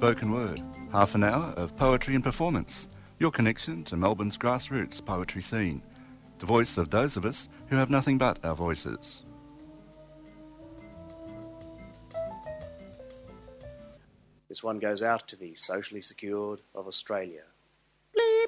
Spoken Word, half an hour of poetry and performance, your connection to Melbourne's grassroots poetry scene, the voice of those of us who have nothing but our voices. This one goes out to the socially secured of Australia. Bleep.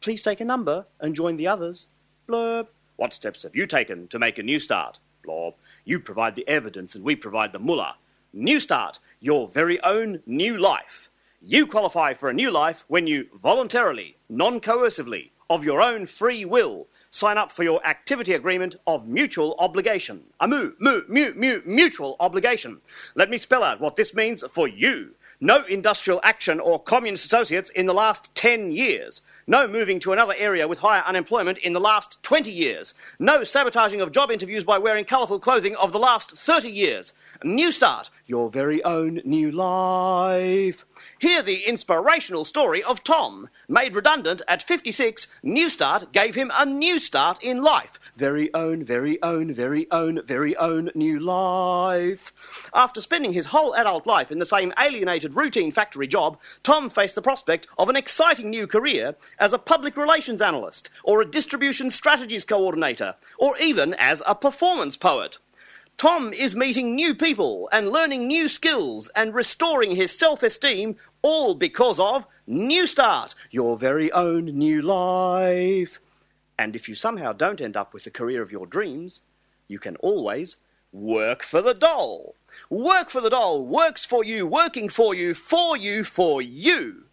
Please take a number and join the others. Blurb. What steps have you taken to make a new start? Blob. You provide the evidence and we provide the mullah. New Start, your very own new life. You qualify for a new life when you voluntarily, non coercively, of your own free will, sign up for your activity agreement of mutual obligation. A mu, mu, mu, mu, mutual obligation. Let me spell out what this means for you. No industrial action or communist associates in the last 10 years. No moving to another area with higher unemployment in the last 20 years. No sabotaging of job interviews by wearing colourful clothing of the last 30 years. New start, your very own new life. Hear the inspirational story of Tom. Made redundant at 56, New Start gave him a new start in life. Very own, very own, very own, very own new life. After spending his whole adult life in the same alienated routine factory job, Tom faced the prospect of an exciting new career as a public relations analyst, or a distribution strategies coordinator, or even as a performance poet. Tom is meeting new people and learning new skills and restoring his self esteem, all because of New Start, your very own new life. And if you somehow don't end up with the career of your dreams, you can always work for the dole. Work for the dole works for you, working for you, for you, for you.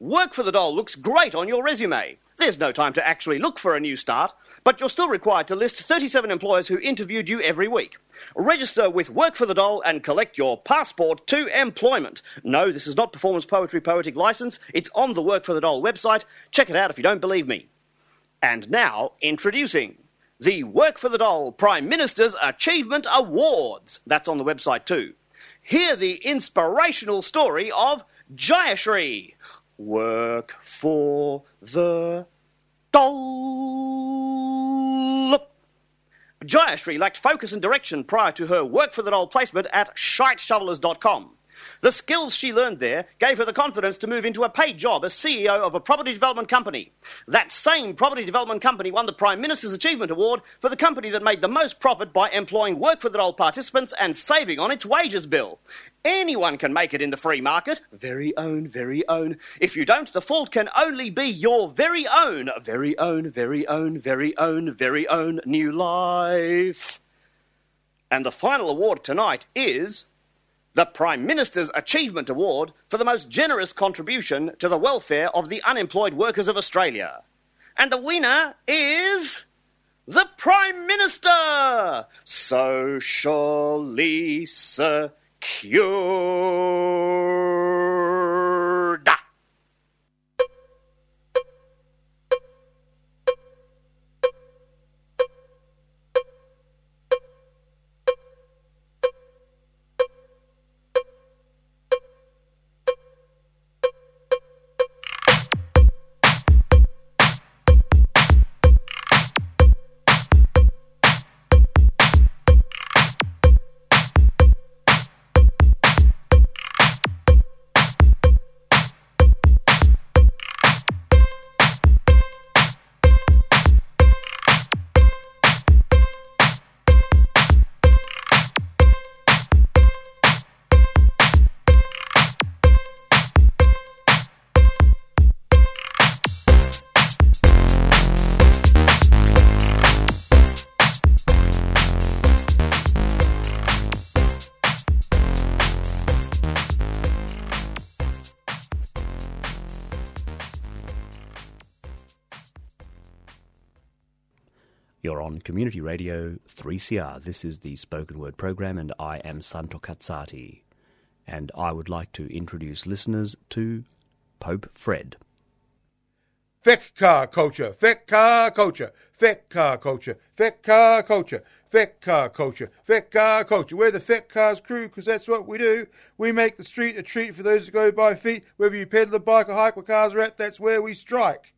Work for the dole looks great on your resume. There's no time to actually look for a new start, but you're still required to list 37 employers who interviewed you every week. Register with Work for the Dole and collect your passport to employment. No, this is not Performance Poetry Poetic License. It's on the Work for the Dole website. Check it out if you don't believe me. And now, introducing the Work for the Dole Prime Minister's Achievement Awards. That's on the website too. Hear the inspirational story of Jayashri. Work for the dole. Jayashri lacked focus and direction prior to her Work for the Dole placement at shiteshovelers.com. The skills she learned there gave her the confidence to move into a paid job as CEO of a property development company. That same property development company won the Prime Minister's Achievement Award for the company that made the most profit by employing work for the dole participants and saving on its wages bill. Anyone can make it in the free market. Very own, very own. If you don't, the fault can only be your very own, very own, very own, very own, very own new life. And the final award tonight is the Prime Minister's Achievement Award for the most generous contribution to the welfare of the unemployed workers of Australia. And the winner is. The Prime Minister! Socially secured. You're on Community Radio 3CR. This is the spoken word program, and I am Santo Cazzati. And I would like to introduce listeners to Pope Fred. Feck car culture, feck car culture, feck car culture, feck car culture, feck car culture, feck car culture. We're the Feck Cars crew because that's what we do. We make the street a treat for those who go by feet. Whether you pedal a bike or hike where cars are at, that's where we strike.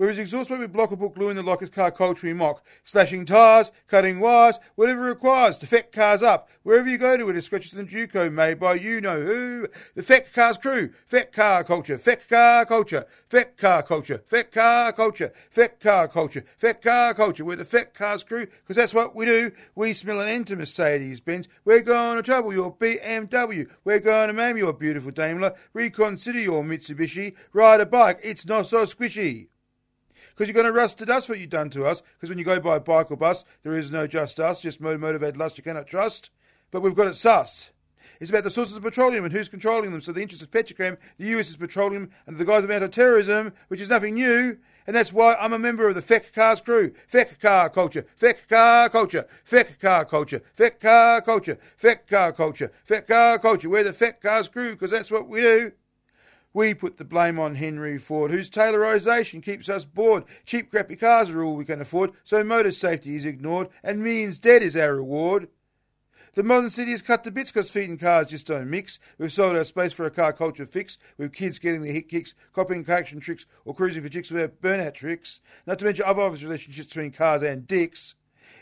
Where his exhaust smoke with block or put glue in the lock is car culture mock. Slashing tires, cutting wires, whatever it requires to feck cars up. Wherever you go to it is scratches and Duco made by you know who. The Feck Cars crew. Feck car culture. Feck car culture. Feck car culture. Feck car culture. Feck car culture. Feck car culture. We're the Feck Cars crew because that's what we do. We smell an end to Mercedes Benz. We're going to trouble your BMW. We're going to maim your beautiful Daimler. Reconsider your Mitsubishi. Ride a bike. It's not so squishy because you're going to rust to dust what you've done to us. Because when you go by bike or bus, there is no just us, just motivated lust you cannot trust. But we've got it sus. It's about the sources of petroleum and who's controlling them. So the interest of Petrochem, the US is petroleum under the guise of anti-terrorism, which is nothing new. And that's why I'm a member of the Feck Cars crew. Feck car culture. Feck car culture. Feck car culture. Feck car culture. Feck car culture. Feck car culture. We're the Feck Cars crew because that's what we do. We put the blame on Henry Ford, whose Taylorisation keeps us bored. Cheap, crappy cars are all we can afford, so motor safety is ignored, and millions dead is our reward. The modern city is cut to bits because feet and cars just don't mix. We've sold our space for a car culture fix, with kids getting their hit kicks, copying collection tricks, or cruising for chicks without burnout tricks. Not to mention other obvious relationships between cars and dicks.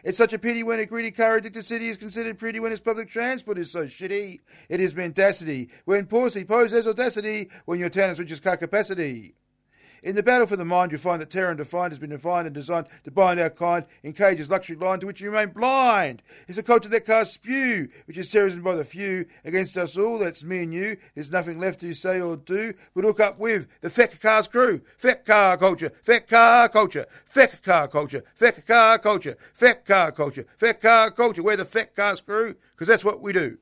It's such a pity when a greedy car addicted city is considered pretty when its public transport is so shitty. It is mendacity. When poorly posed as audacity, when your has reaches car capacity. In the battle for the mind, you find that terror and undefined has been defined and designed to bind our kind in cages, luxury line to which you remain blind. It's a culture that casts spew, which is terrorism by the few against us all. That's me and you. There's nothing left to say or do but hook up with the Feck Cars crew. Feck car culture. Feck car culture. Feck car culture. Feck car culture. Feck car culture. Feck car culture. We're the Feck Cars crew because that's what we do.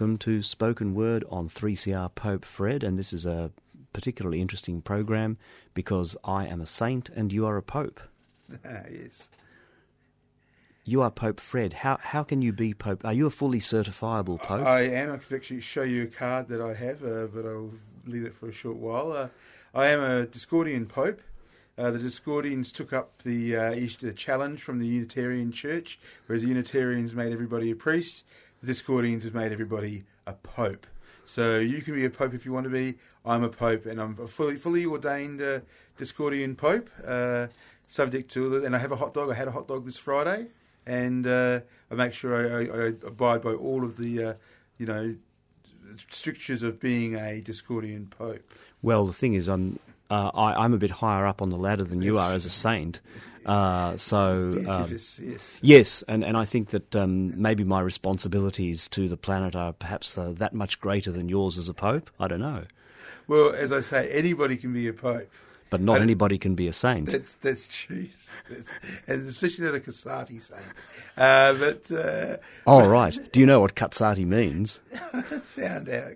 Welcome to Spoken Word on 3CR Pope Fred, and this is a particularly interesting program because I am a saint and you are a pope. yes. You are Pope Fred. How how can you be Pope? Are you a fully certifiable Pope? I am. I could actually show you a card that I have, uh, but I'll leave it for a short while. Uh, I am a Discordian Pope. Uh, the Discordians took up the, uh, the challenge from the Unitarian Church, whereas the Unitarians made everybody a priest the Discordians have made everybody a pope. So you can be a pope if you want to be. I'm a pope, and I'm a fully fully ordained uh, Discordian pope. Uh, subject to, and I have a hot dog. I had a hot dog this Friday, and uh, I make sure I, I, I, abide by all of the, uh, you know, strictures of being a Discordian pope. Well, the thing is, I'm uh, I, am a bit higher up on the ladder than you are as a saint. Uh, so um, yes, yes, and, and I think that um, maybe my responsibilities to the planet are perhaps uh, that much greater than yours as a pope. I don't know. Well, as I say, anybody can be a pope. But not anybody can be a saint. That's that's true, that's, and especially not a Cazzati saint. Uh, but uh, oh right, do you know what Cazzati means? I found out.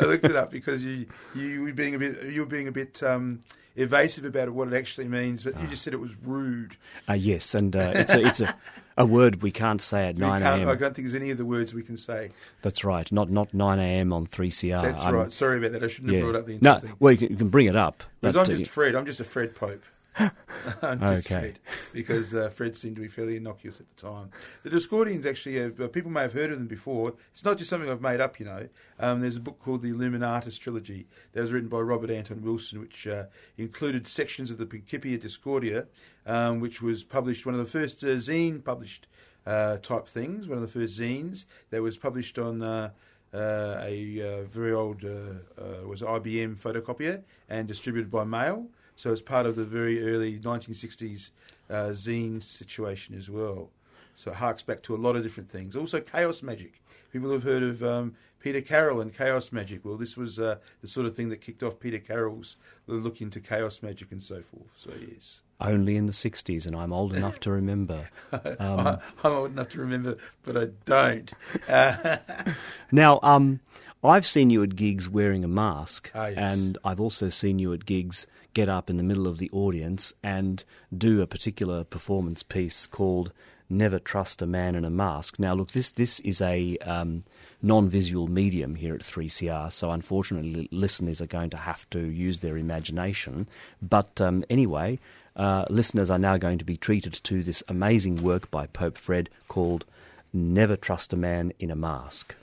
I looked it up because you you were being a bit you were being a bit um, evasive about what it actually means, but you ah. just said it was rude. Uh, yes, and uh, it's a it's a, a word we can't say at we nine a.m. I don't think there's any of the words we can say. That's right. Not not nine a.m. on three CR. That's um, right. Sorry about that. I shouldn't yeah. have brought up the no. Thing. No, well, you can, you can bring it up. Because I'm just uh, Fred. I'm just a Fred Pope. okay. Fred, because uh, Fred seemed to be fairly innocuous at the time. The Discordians actually have, uh, people may have heard of them before. It's not just something I've made up, you know. Um, there's a book called the Illuminatus Trilogy that was written by Robert Anton Wilson, which uh, included sections of the Principia Discordia, um, which was published, one of the first uh, zine published uh, type things, one of the first zines that was published on. Uh, uh, a uh, very old uh, was IBM photocopier and distributed by mail. So it's part of the very early 1960s uh, zine situation as well. So it harks back to a lot of different things. Also, chaos magic. People have heard of um, Peter Carroll and chaos magic. Well, this was uh, the sort of thing that kicked off Peter Carroll's look into chaos magic and so forth. So, yes. Only in the 60s, and I'm old enough to remember. Um, I'm old enough to remember, but I don't. Uh, now, um, I've seen you at gigs wearing a mask, Ah, yes. and I've also seen you at gigs get up in the middle of the audience and do a particular performance piece called "Never Trust a Man in a Mask." Now, look, this this is a um, non-visual medium here at 3CR, so unfortunately, listeners are going to have to use their imagination. But um, anyway, uh, listeners are now going to be treated to this amazing work by Pope Fred called "Never Trust a Man in a Mask."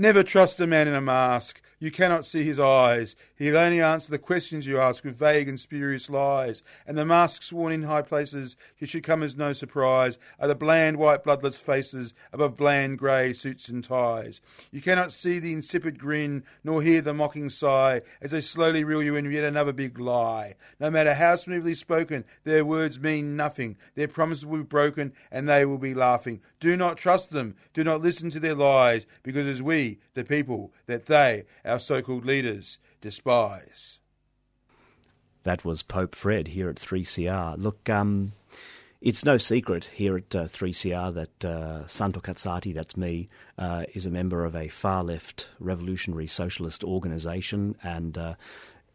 Never trust a man in a mask. You cannot see his eyes. He'll only answer the questions you ask with vague and spurious lies. And the masks worn in high places, you should come as no surprise, are the bland white bloodless faces above bland grey suits and ties. You cannot see the insipid grin, nor hear the mocking sigh as they slowly reel you in yet another big lie. No matter how smoothly spoken, their words mean nothing. Their promises will be broken, and they will be laughing. Do not trust them. Do not listen to their lies, because it is we, the people, that they, our so called leaders, despise. That was Pope Fred here at 3CR. Look, um, it's no secret here at uh, 3CR that uh, Santo Cazzati, that's me, uh, is a member of a far left revolutionary socialist organisation. And uh,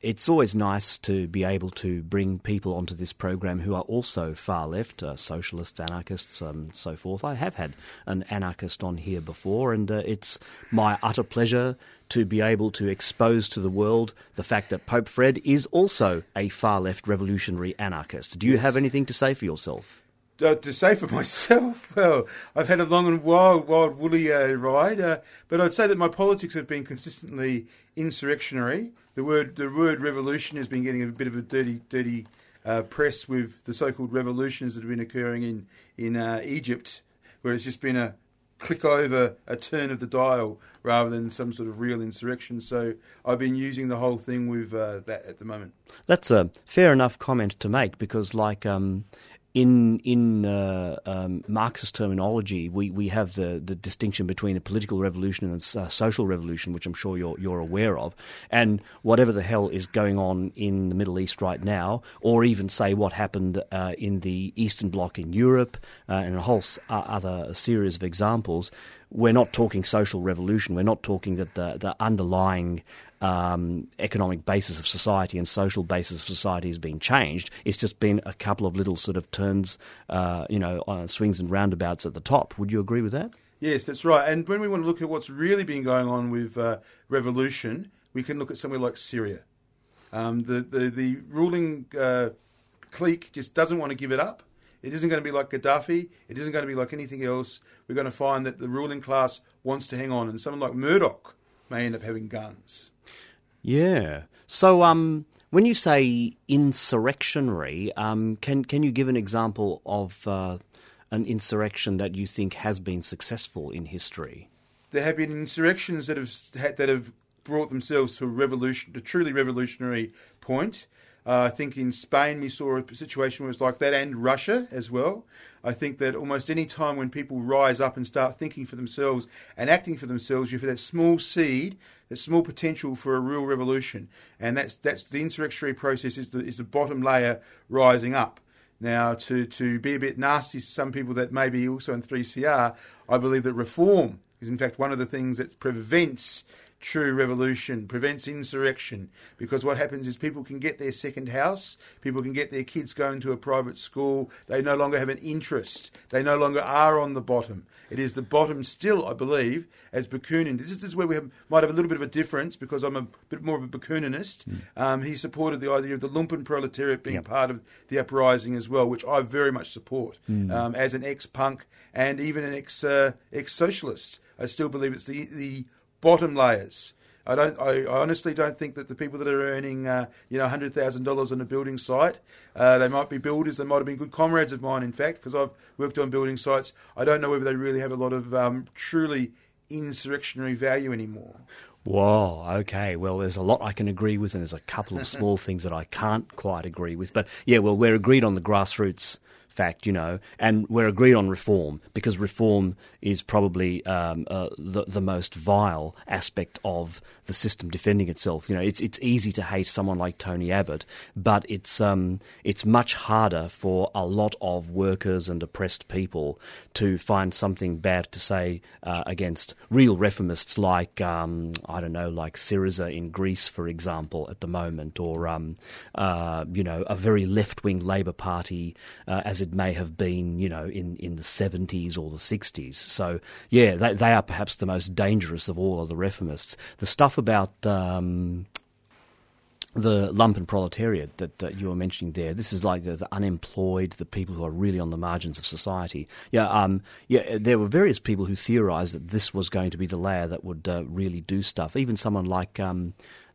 it's always nice to be able to bring people onto this program who are also far left, uh, socialists, anarchists, and um, so forth. I have had an anarchist on here before, and uh, it's my utter pleasure to be able to expose to the world the fact that Pope Fred is also a far left revolutionary anarchist. Do you have anything to say for yourself? Uh, to say for myself, well, I've had a long and wild, wild, woolly uh, ride, uh, but I'd say that my politics have been consistently insurrectionary. The word, the word revolution has been getting a bit of a dirty, dirty uh, press with the so-called revolutions that have been occurring in in uh, Egypt, where it's just been a click over a turn of the dial rather than some sort of real insurrection. So I've been using the whole thing with uh, that at the moment. That's a fair enough comment to make because, like, um, in in uh, um, Marxist terminology, we, we have the, the distinction between a political revolution and a social revolution, which I'm sure you're you're aware of. And whatever the hell is going on in the Middle East right now, or even say what happened uh, in the Eastern Bloc in Europe, uh, and a whole s- other series of examples, we're not talking social revolution. We're not talking that the, the underlying um, economic basis of society and social basis of society has been changed. It's just been a couple of little sort of turns, uh, you know, uh, swings and roundabouts at the top. Would you agree with that? Yes, that's right. And when we want to look at what's really been going on with uh, revolution, we can look at somewhere like Syria. Um, the, the, the ruling uh, clique just doesn't want to give it up. It isn't going to be like Gaddafi. It isn't going to be like anything else. We're going to find that the ruling class wants to hang on, and someone like Murdoch may end up having guns. Yeah. So, um, when you say insurrectionary, um, can can you give an example of uh, an insurrection that you think has been successful in history? There have been insurrections that have that have brought themselves to a revolution, a truly revolutionary point. Uh, I think in Spain we saw a situation where it was like that, and Russia as well. I think that almost any time when people rise up and start thinking for themselves and acting for themselves, you have that small seed, that small potential for a real revolution, and that's that's the insurrectionary process is the is the bottom layer rising up. Now, to, to be a bit nasty to some people that may be also in 3CR, I believe that reform is in fact one of the things that prevents true revolution, prevents insurrection. Because what happens is people can get their second house, people can get their kids going to a private school, they no longer have an interest, they no longer are on the bottom. It is the bottom still, I believe, as Bakunin. This is where we have, might have a little bit of a difference because I'm a bit more of a Bakuninist. Mm. Um, he supported the idea of the lumpen proletariat being yep. part of the uprising as well, which I very much support. Mm. Um, as an ex-punk and even an ex uh, ex-socialist, I still believe it's the the bottom layers. I don't. I, honestly don't think that the people that are earning, uh, you know, hundred thousand dollars on a building site, uh, they might be builders. They might have been good comrades of mine. In fact, because I've worked on building sites, I don't know whether they really have a lot of um, truly insurrectionary value anymore. Whoa, okay. Well, there's a lot I can agree with, and there's a couple of small things that I can't quite agree with. But yeah, well, we're agreed on the grassroots fact, you know, and we're agreed on reform because reform is probably um, uh, the the most vile aspect of the system defending itself. You know, it's it's easy to hate someone like Tony Abbott, but it's um, it's much harder for a lot of workers and oppressed people to find something bad to say uh, against real reformists like um, I don't know, like Syriza in Greece, for example, at the moment, or um, uh, you know, a very left wing Labour Party uh, as it may have been, you know, in, in the 70s or the 60s. So, yeah, they, they are perhaps the most dangerous of all of the reformists. The stuff about. Um, the lumpen proletariat that, you were mentioning there. This is like the, the, unemployed, the people who are really on the margins of society. Yeah, um, yeah. There were various people who theorised that this was going to be the layer that would uh, really do stuff. Even someone like um,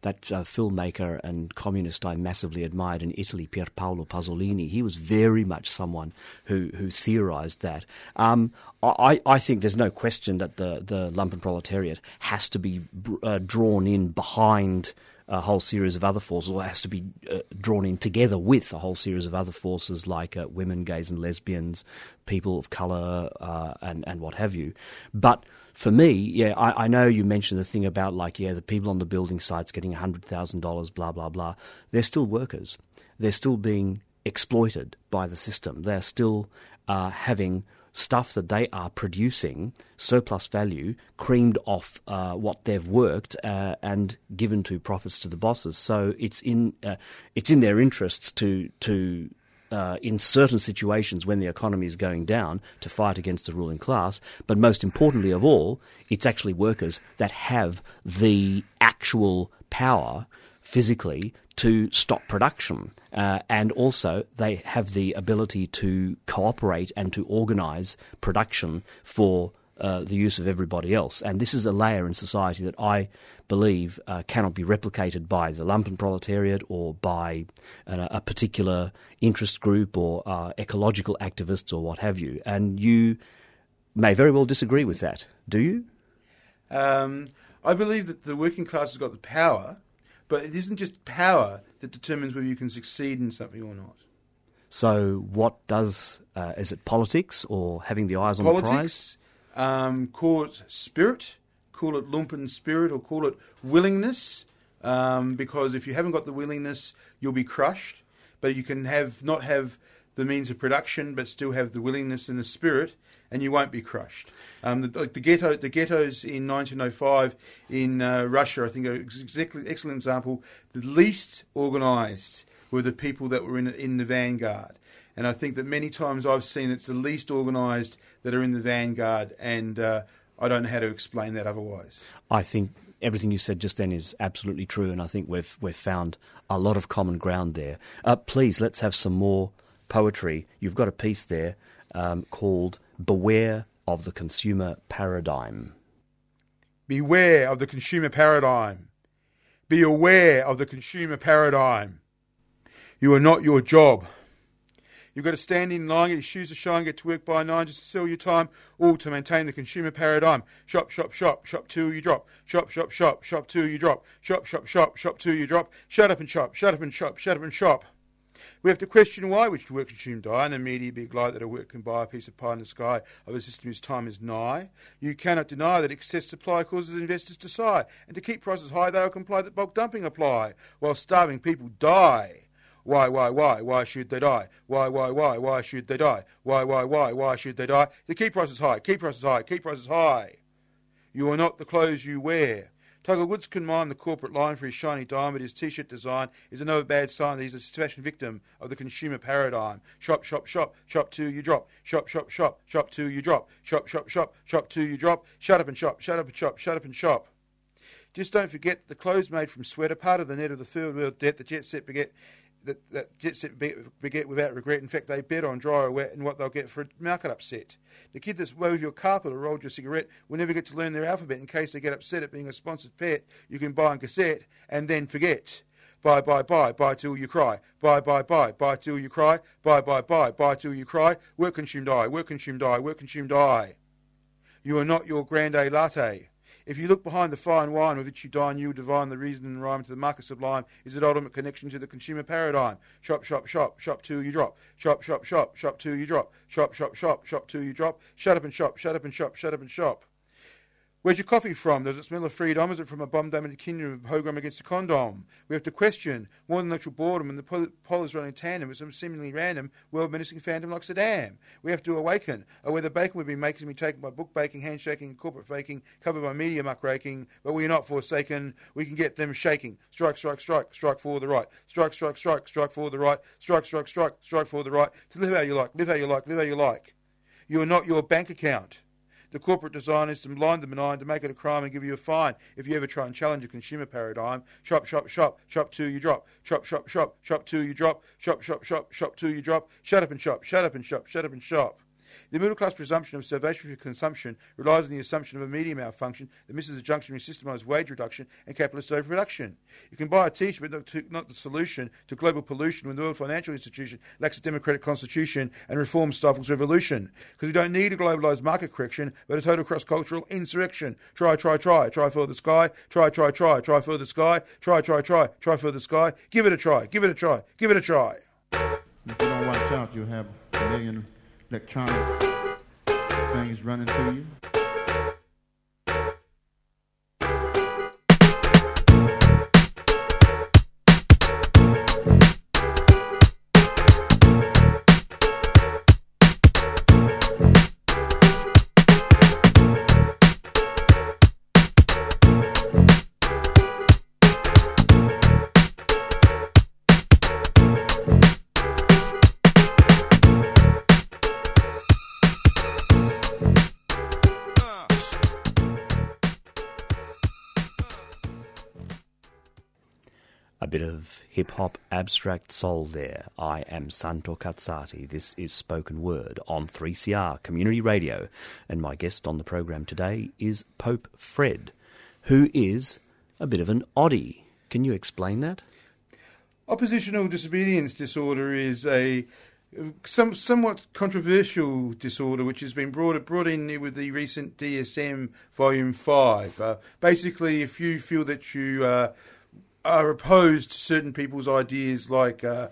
that uh, filmmaker and communist I massively admired in Italy, Pier Paolo Pasolini. He was very much someone who, who theorized that. Um, I, I think there's no question that the, the lumpen proletariat has to be uh, drawn in behind a whole series of other forces, or has to be uh, drawn in together with a whole series of other forces like uh, women, gays, and lesbians, people of colour, uh, and and what have you. But for me, yeah, I, I, know you mentioned the thing about like, yeah, the people on the building sites getting $100,000, blah, blah, blah. They're still workers. They're still being exploited by the system. They're still uh, having stuff that they are producing, surplus value, creamed off uh, what they've worked uh, and given to profits to the bosses. So it's in uh, it's in their interests to to uh, in certain situations when the economy is going down to fight against the ruling class. But most importantly of all, it's actually workers that have the actual power physically to stop production. Uh, and also, they have the ability to cooperate and to organise production for uh, the use of everybody else. And this is a layer in society that I believe uh, cannot be replicated by the lumpen proletariat or by uh, a particular interest group or uh, ecological activists or what have you. And you may very well disagree with that. Do you? Um, I believe that the working class has got the power, but it isn't just power that determines whether you can succeed in something or not. So, what does uh, is it politics or having the eyes on the prize? Um, call it spirit, call it lumpen spirit, or call it willingness. Um, because if you haven't got the willingness, you'll be crushed. But you can have not have the means of production, but still have the willingness and the spirit, and you won't be crushed. Um, the, the, ghetto, the ghettos in 1905 in uh, Russia, I think, are exactly excellent example. The least organised were the people that were in in the vanguard. And I think that many times I've seen it's the least organised that are in the vanguard, and uh, I don't know how to explain that otherwise. I think everything you said just then is absolutely true, and I think we've we've found a lot of common ground there. Uh, please let's have some more poetry. You've got a piece there um, called "Beware of the Consumer Paradigm." Beware of the consumer paradigm. Be aware of the consumer paradigm. You are not your job. You've got to stand in line, get your shoes to shine, get to work by nine just to sell your time, all to maintain the consumer paradigm. Shop, shop, shop, shop till you drop. Shop, shop, shop, shop till you drop. Shop, shop, shop, shop till you drop. Shut up and shop, shut up and shop, shut up and shop. We have to question why which work consume die, and the media big lie that a work can buy a piece of pie in the sky of a system whose time is nigh. You cannot deny that excess supply causes investors to sigh, and to keep prices high they will comply that bulk dumping apply, while starving people die. Why, why, why? Why should they die? Why, why, why? Why should they die? Why, why, why? Why should they die? To keep prices high, keep prices high, keep prices high. You are not the clothes you wear. Tiger Woods can mime the corporate line for his shiny diamond. His t-shirt design is another bad sign that he's a fashion victim of the consumer paradigm. Shop, shop, shop, shop till you drop. Shop, shop, shop, shop till you drop. Shop, shop, shop, shop till you drop. Shut up and shop, shut up and shop, shut up and shop. Just don't forget the clothes made from sweat are part of the net of the third world debt. The jet set beget that, that Jet Set beget without regret. In fact, they bet on dry or wet and what they'll get for a market upset. The kid that's wove your carpet or rolled your cigarette will never get to learn their alphabet in case they get upset at being a sponsored pet you can buy on cassette and then forget. Buy, buy, buy, buy till you cry. Buy, buy, buy, buy till you cry. Buy, buy, buy, buy till you cry. Work consume die, work consume die, work consume die. You are not your grande latte. If you look behind the fine wine with which you dine, you will divine the reason and rhyme to the market sublime is an ultimate connection to the consumer paradigm. Shop, shop, shop, shop till you drop. Shop, shop, shop, shop till you drop. Shop, shop, shop, shop till you drop. Shut up and shop, shut up and shop, shut up and shop. Where's your coffee from? Does it smell of freedom? Is it from a bomb damaged kingdom of pogrom against a condom? We have to question more than actual boredom and the pol- polars run in tandem with some seemingly random, world menacing phantom like Saddam. We have to awaken, or whether bacon we've been making been taken by book baking, handshaking, corporate faking, covered by media muckraking, but we are not forsaken. We can get them shaking. Strike, strike, strike, strike for the right. Strike, strike, strike, strike for the right. Strike, strike, strike, strike for the right. To live how you like, live how you like, live how you like. You are not your bank account. The corporate design is to blind the benign to make it a crime and give you a fine if you ever try and challenge a consumer paradigm. Shop, shop, shop, shop till you drop. Shop, shop, shop, shop till you drop. Shop, shop, shop, shop till you drop. Shut up and shop, shut up and shop, shut up and shop. The middle class presumption of salvation for consumption relies on the assumption of a media malfunction that misses the junction between systemised wage reduction and capitalist overproduction. You can buy a t-shirt, but not, to, not the solution to global pollution when the World Financial Institution lacks a democratic constitution and reform stifles revolution. Because we don't need a globalised market correction, but a total cross-cultural insurrection. Try, try, try, try for the sky. Try, try, try, try for the sky. Try, try, try, try for the sky. Give it a try. Give it a try. Give it a try. If you don't watch out, you'll have a million electronic things running through you. Hop abstract soul there. I am Santo Cazzati. This is Spoken Word on 3CR Community Radio. And my guest on the program today is Pope Fred, who is a bit of an oddie. Can you explain that? Oppositional disobedience disorder is a some somewhat controversial disorder which has been brought brought in with the recent DSM Volume Five. Uh, basically, if you feel that you uh, are opposed to certain people's ideas like uh,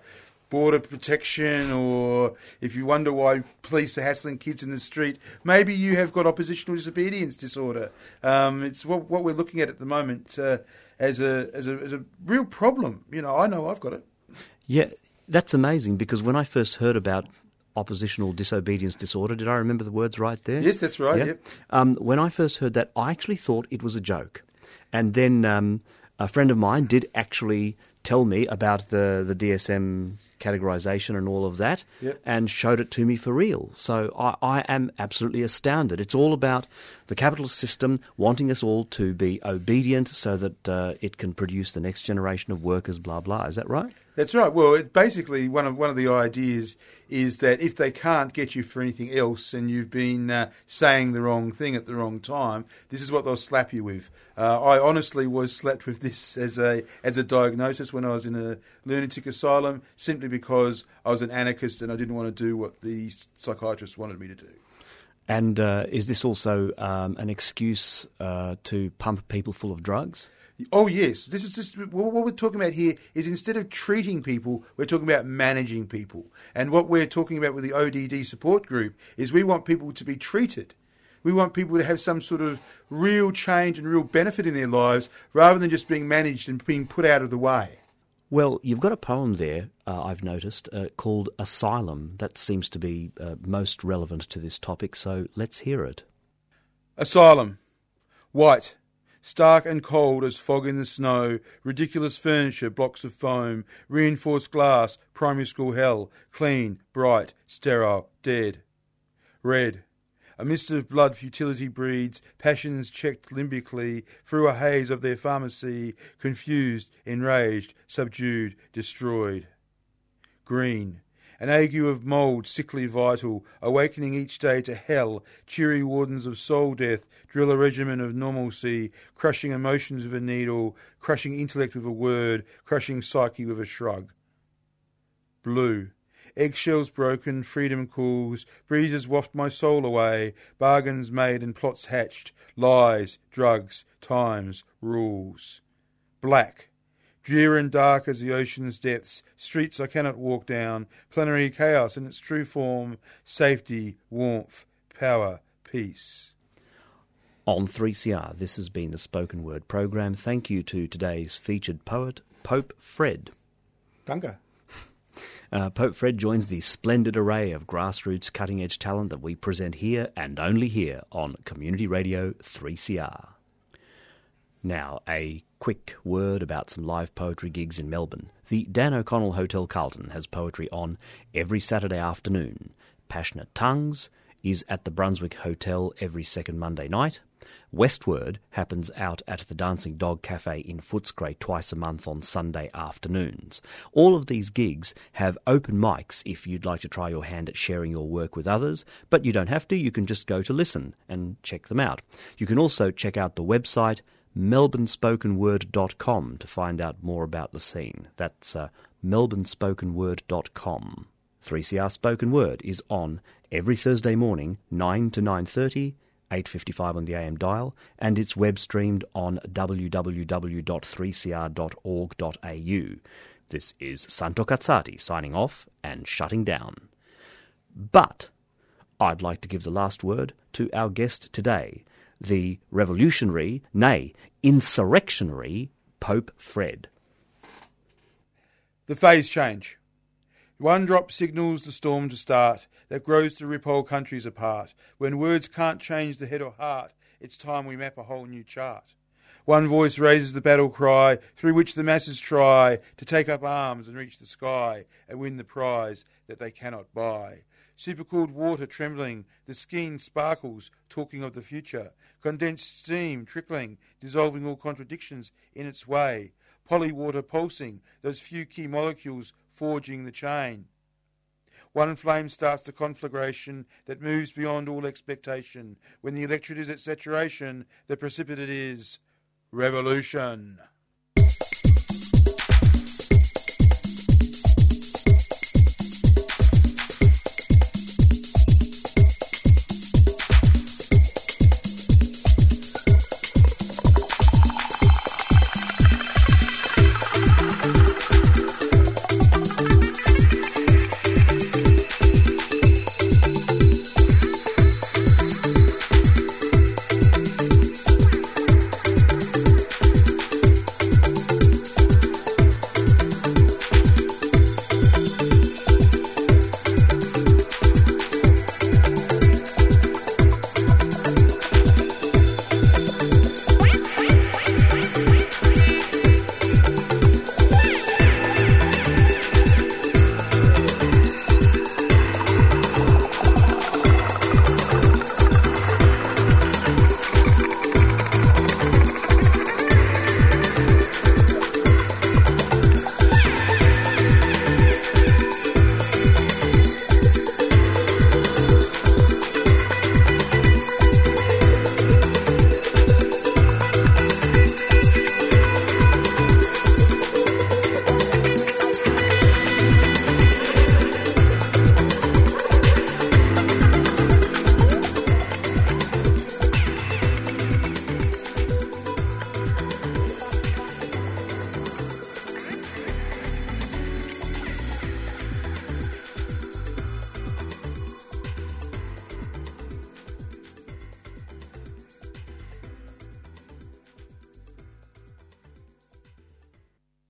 border protection, or if you wonder why police are hassling kids in the street, maybe you have got oppositional disobedience disorder. Um, it's what, what we're looking at at the moment uh, as a as a as a real problem. You know, I know I've got it. Yeah, that's amazing because when I first heard about oppositional disobedience disorder, did I remember the words right there? Yes, that's right. Yeah. Yep. Um, when I first heard that, I actually thought it was a joke. And then um, a friend of mine did actually tell me about the, the DSM categorization and all of that Yep. and showed it to me for real. So I, I am absolutely astounded. It's all about the capitalist system wanting us all to be obedient so that uh, it can produce the next generation of workers, blah, blah. Is that right? That's right. Well, it basically one of one of the ideas is that if they can't get you for anything else, and you've been uh, saying the wrong thing at the wrong time, this is what they'll slap you with. Uh, I honestly was slapped with this as a as a diagnosis when I was in a lunatic asylum, simply because I was an anarchist and I didn't want to do what the psychiatrist wanted me to do. And uh, is this also um, an excuse uh, to pump people full of drugs? Oh yes, this is just what what we're talking about here is instead of treating people, we're talking about managing people. And what we're talking about with the ODD support group is we want people to be treated. We want people to have some sort of real change and real benefit in their lives, rather than just being managed and being put out of the way. Well, you've got a poem there, uh, I've noticed, uh, called Asylum. That seems to be uh, most relevant to this topic, so let's hear it. Asylum, white, stark and cold as fog in the snow, ridiculous furniture, blocks of foam, reinforced glass, primary school hell, clean, bright, sterile, dead. Red, a mist of blood futility breeds, passions checked limbically through a haze of their pharmacy, confused, enraged, subdued, destroyed. Green, an ague of mould, sickly vital, awakening each day to hell, cheery wardens of soul death, drill a regimen of normalcy, crushing emotions with a needle, crushing intellect with a word, crushing psyche with a shrug. Blue, Eggshells broken, freedom cools, breezes waft my soul away, bargains made and plots hatched, lies, drugs, times, rules. Black, drear and dark as the ocean's depths, streets I cannot walk down, plenary chaos in its true form, safety, warmth, power, peace. On 3CR, this has been the spoken word program. Thank you to today's featured poet, Pope Fred. Danke. Uh, Pope Fred joins the splendid array of grassroots cutting edge talent that we present here and only here on Community Radio 3CR. Now, a quick word about some live poetry gigs in Melbourne. The Dan O'Connell Hotel Carlton has poetry on every Saturday afternoon. Passionate Tongues is at the Brunswick Hotel every second Monday night. Westward happens out at the Dancing Dog Cafe in Footscray twice a month on Sunday afternoons. All of these gigs have open mics if you'd like to try your hand at sharing your work with others, but you don't have to, you can just go to listen and check them out. You can also check out the website melbournespokenword.com to find out more about the scene. That's uh, melbournespokenword.com. 3CR Spoken Word is on every Thursday morning 9 to 9:30 8.55 on the AM dial, and it's web streamed on www.3cr.org.au. This is Santo Cazzati signing off and shutting down. But I'd like to give the last word to our guest today, the revolutionary, nay, insurrectionary Pope Fred. The phase change. One drop signals the storm to start that grows to rip whole countries apart. When words can't change the head or heart, it's time we map a whole new chart. One voice raises the battle cry through which the masses try to take up arms and reach the sky and win the prize that they cannot buy. Supercooled water trembling, the skin sparkles, talking of the future. Condensed steam trickling, dissolving all contradictions in its way. Polywater pulsing, those few key molecules forging the chain. One flame starts the conflagration that moves beyond all expectation. When the electorate is at saturation, the precipitate is revolution.